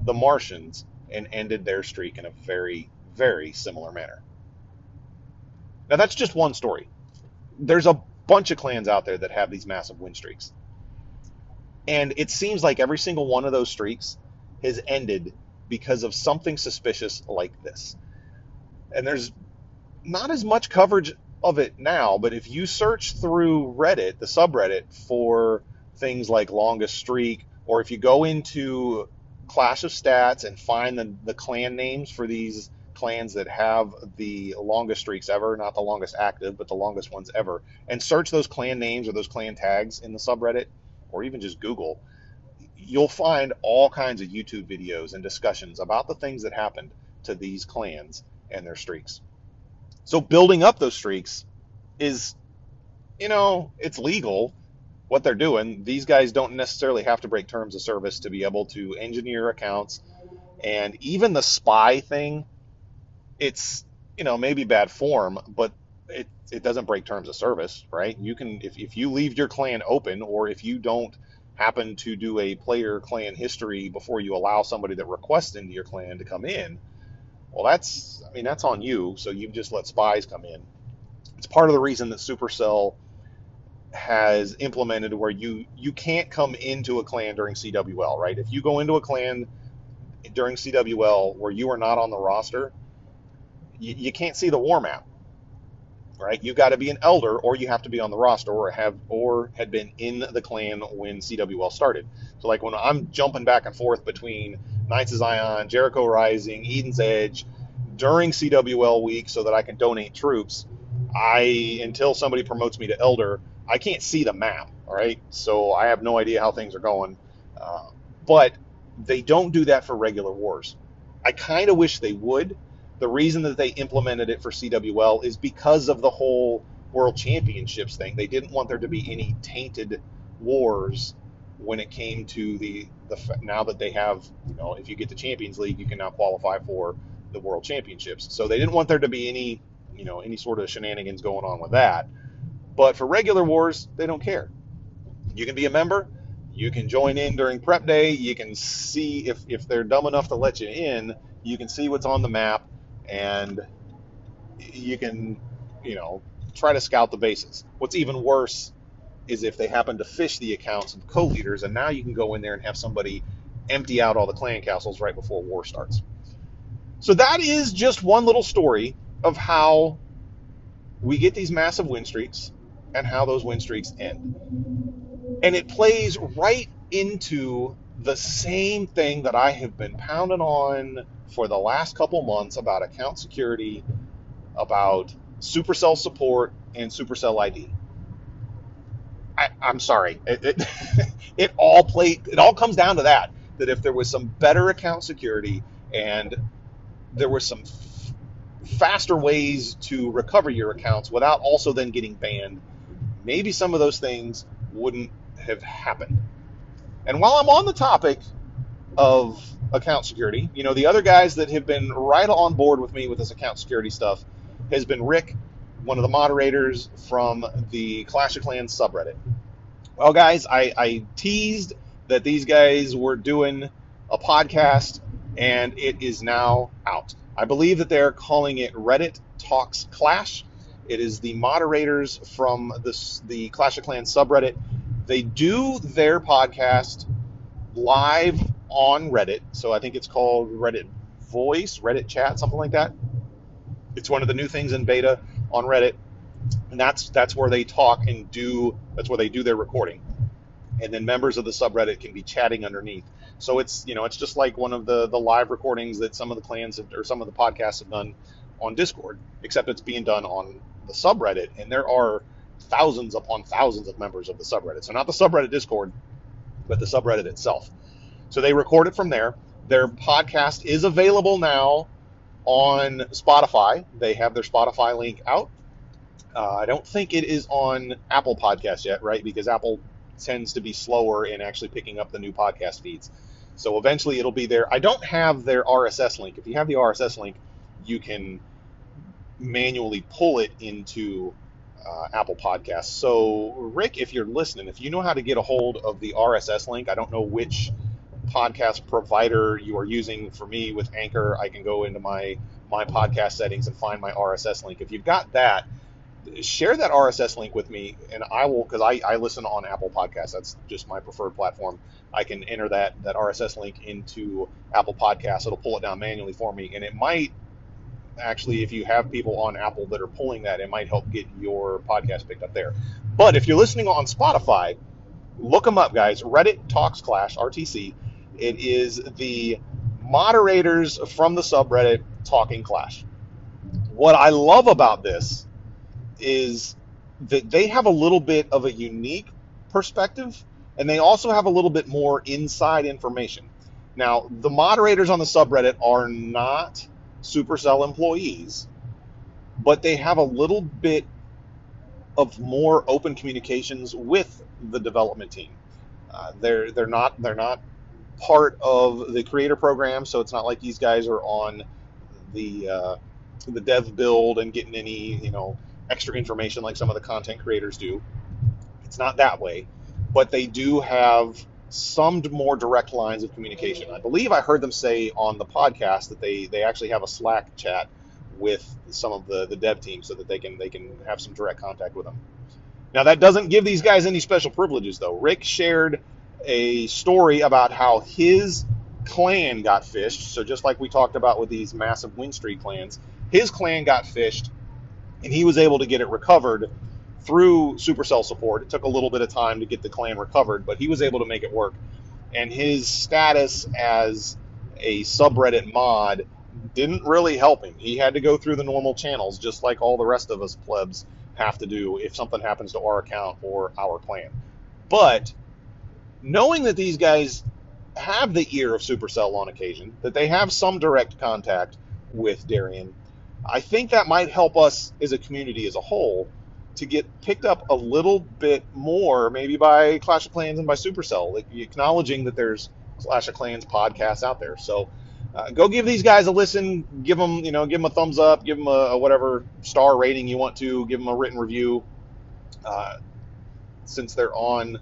the Martians and ended their streak in a very, very similar manner. Now, that's just one story. There's a bunch of clans out there that have these massive win streaks. And it seems like every single one of those streaks has ended because of something suspicious like this. And there's not as much coverage of it now, but if you search through Reddit, the subreddit, for things like longest streak, or if you go into Clash of Stats and find the, the clan names for these clans that have the longest streaks ever, not the longest active, but the longest ones ever, and search those clan names or those clan tags in the subreddit, or even just Google, you'll find all kinds of YouTube videos and discussions about the things that happened to these clans and their streaks. So building up those streaks is, you know, it's legal what they're doing. These guys don't necessarily have to break terms of service to be able to engineer accounts. And even the spy thing, it's, you know, maybe bad form, but it, it doesn't break terms of service, right? You can, if, if you leave your clan open or if you don't happen to do a player clan history before you allow somebody that requests into your clan to come in, well, that's, I mean, that's on you. So you've just let spies come in. It's part of the reason that Supercell has implemented where you you can't come into a clan during CWL, right? If you go into a clan during CWL where you are not on the roster, you, you can't see the war map right? You've got to be an elder, or you have to be on the roster, or have or had been in the clan when CWL started. So like when I'm jumping back and forth between Knights of Zion, Jericho Rising, Eden's Edge during CWL week, so that I can donate troops, I until somebody promotes me to elder, I can't see the map. All right, so I have no idea how things are going. Uh, but they don't do that for regular wars. I kind of wish they would the reason that they implemented it for CWL is because of the whole World Championships thing. They didn't want there to be any tainted wars when it came to the the now that they have you know if you get the Champions League you can now qualify for the World Championships. So they didn't want there to be any you know any sort of shenanigans going on with that. But for regular wars, they don't care. You can be a member. You can join in during prep day. You can see if, if they're dumb enough to let you in, you can see what's on the map and you can, you know, try to scout the bases. What's even worse is if they happen to phish the accounts of co-leaders, and now you can go in there and have somebody empty out all the clan castles right before war starts. So that is just one little story of how we get these massive win streaks and how those win streaks end. And it plays right into the same thing that I have been pounding on for the last couple months about account security, about Supercell support, and Supercell ID. I, am sorry. It, it, it all play, it all comes down to that. That if there was some better account security and there were some f- faster ways to recover your accounts without also then getting banned, maybe some of those things wouldn't have happened. And while I'm on the topic of account security, you know, the other guys that have been right on board with me with this account security stuff has been Rick, one of the moderators from the Clash of Clans subreddit. Well, guys, I, I teased that these guys were doing a podcast, and it is now out. I believe that they're calling it Reddit Talks Clash. It is the moderators from this, the Clash of Clans subreddit they do their podcast live on Reddit. So I think it's called Reddit Voice, Reddit Chat, something like that. It's one of the new things in beta on Reddit, and that's that's where they talk and do that's where they do their recording, and then members of the subreddit can be chatting underneath. So it's you know it's just like one of the the live recordings that some of the clans have, or some of the podcasts have done on Discord, except it's being done on the subreddit, and there are thousands upon thousands of members of the subreddit. So not the subreddit Discord, but the subreddit itself. So they record it from there. Their podcast is available now on Spotify. They have their Spotify link out. Uh, I don't think it is on Apple Podcast yet, right? Because Apple tends to be slower in actually picking up the new podcast feeds. So eventually it'll be there. I don't have their RSS link. If you have the RSS link, you can manually pull it into uh, Apple Podcasts. So, Rick, if you're listening, if you know how to get a hold of the RSS link, I don't know which podcast provider you are using. For me, with Anchor, I can go into my my podcast settings and find my RSS link. If you've got that, share that RSS link with me, and I will because I, I listen on Apple Podcasts. That's just my preferred platform. I can enter that that RSS link into Apple Podcasts. It'll pull it down manually for me, and it might actually, if you have people on Apple that are pulling that, it might help get your podcast picked up there. But if you're listening on Spotify, look them up, guys. Reddit Talks Clash RTC. It is the moderators from the subreddit talking Clash. What I love about this is that they have a little bit of a unique perspective and they also have a little bit more inside information. Now, the moderators on the subreddit are not Supercell employees, but they have a little bit of more open communications with the development team. Uh, they're they're not they're not part of the creator program, so it's not like these guys are on the uh, the dev build and getting any you know extra information like some of the content creators do. It's not that way, but they do have some more direct lines of communication. I believe I heard them say on the podcast that they, they actually have a Slack chat with some of the, the dev team so that they can they can have some direct contact with them. Now that doesn't give these guys any special privileges though. Rick shared a story about how his clan got phished. So just like we talked about with these massive win streak clans, his clan got phished and he was able to get it recovered through Supercell support. It took a little bit of time to get the clan recovered, but he was able to make it work. And his status as a subreddit mod didn't really help him. He had to go through the normal channels, just like all the rest of us plebs have to do if something happens to our account or our clan. But knowing that these guys have the ear of Supercell on occasion, that they have some direct contact with Darian, I think that might help us as a community as a whole to get picked up a little bit more, maybe by Clash of Clans and by Supercell, like acknowledging that there's Clash of Clans podcasts out there. So uh, go give these guys a listen. Give them, you know, give them a thumbs up. Give them a, a whatever star rating you want to. Give them a written review. Uh, since they're on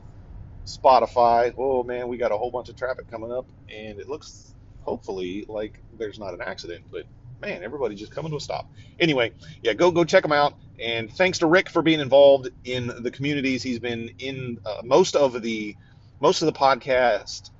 Spotify, oh man, we got a whole bunch of traffic coming up, and it looks hopefully like there's not an accident, but man, everybody just coming to a stop. Anyway, yeah, go go check them out. And thanks to Rick for being involved in the communities. He's been in uh, most of the most of the podcast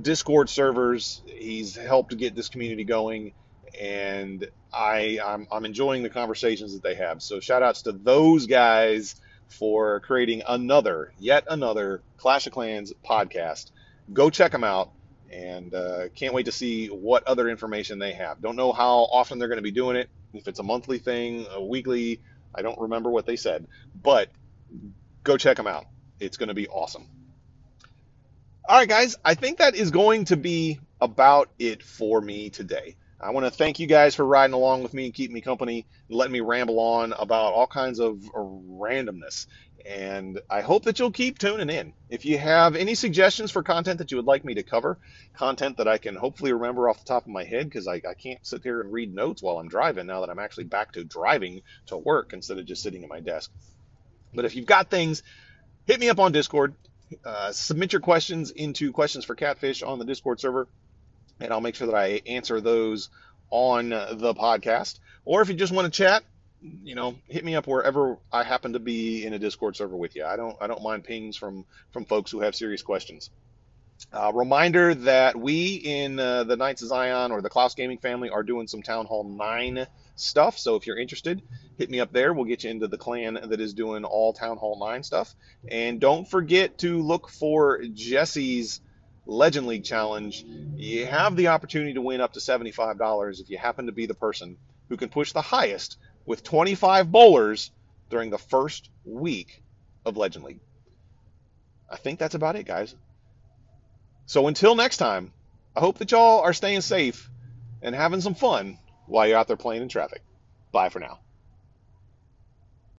Discord servers. He's helped get this community going, and I I'm, I'm enjoying the conversations that they have. So shout outs to those guys for creating another, yet another Clash of Clans podcast. Go check them out and uh, can't wait to see what other information they have. Don't know how often they're going to be doing it. If it's a monthly thing, a weekly, I don't remember what they said, but go check them out. It's going to be awesome. All right, guys, I think that is going to be about it for me today. I want to thank you guys for riding along with me and keeping me company and letting me ramble on about all kinds of randomness and I hope that you'll keep tuning in. If you have any suggestions for content that you would like me to cover, content that I can hopefully remember off the top of my head, because I, I, can't sit here and read notes while I'm driving now that I'm actually back to driving to work instead of just sitting at my desk. But if you've got things, hit me up on Discord. Uh, submit your questions into questions for Catfish on the Discord server, and I'll make sure that I answer those on the podcast. Or if you just want to chat, you know, hit me up wherever I happen to be in a Discord server with you. I don't I don't mind pings from from folks who have serious questions. Uh, reminder that we in uh, the Knights of Zion or the Klaus Gaming family are doing some Town Hall 9 stuff. So if you're interested, hit me up there. We'll get you into the clan that is doing all Town Hall 9 stuff. And don't forget to look for Jesse's Legend League Challenge. You have the opportunity to win up to $75 if you happen to be the person who can push the highest with 25 bowlers during the first week of Legend League. I think that's about it, guys. So until next time, I hope that y'all are staying safe and having some fun while you're out there playing in traffic. Bye for now.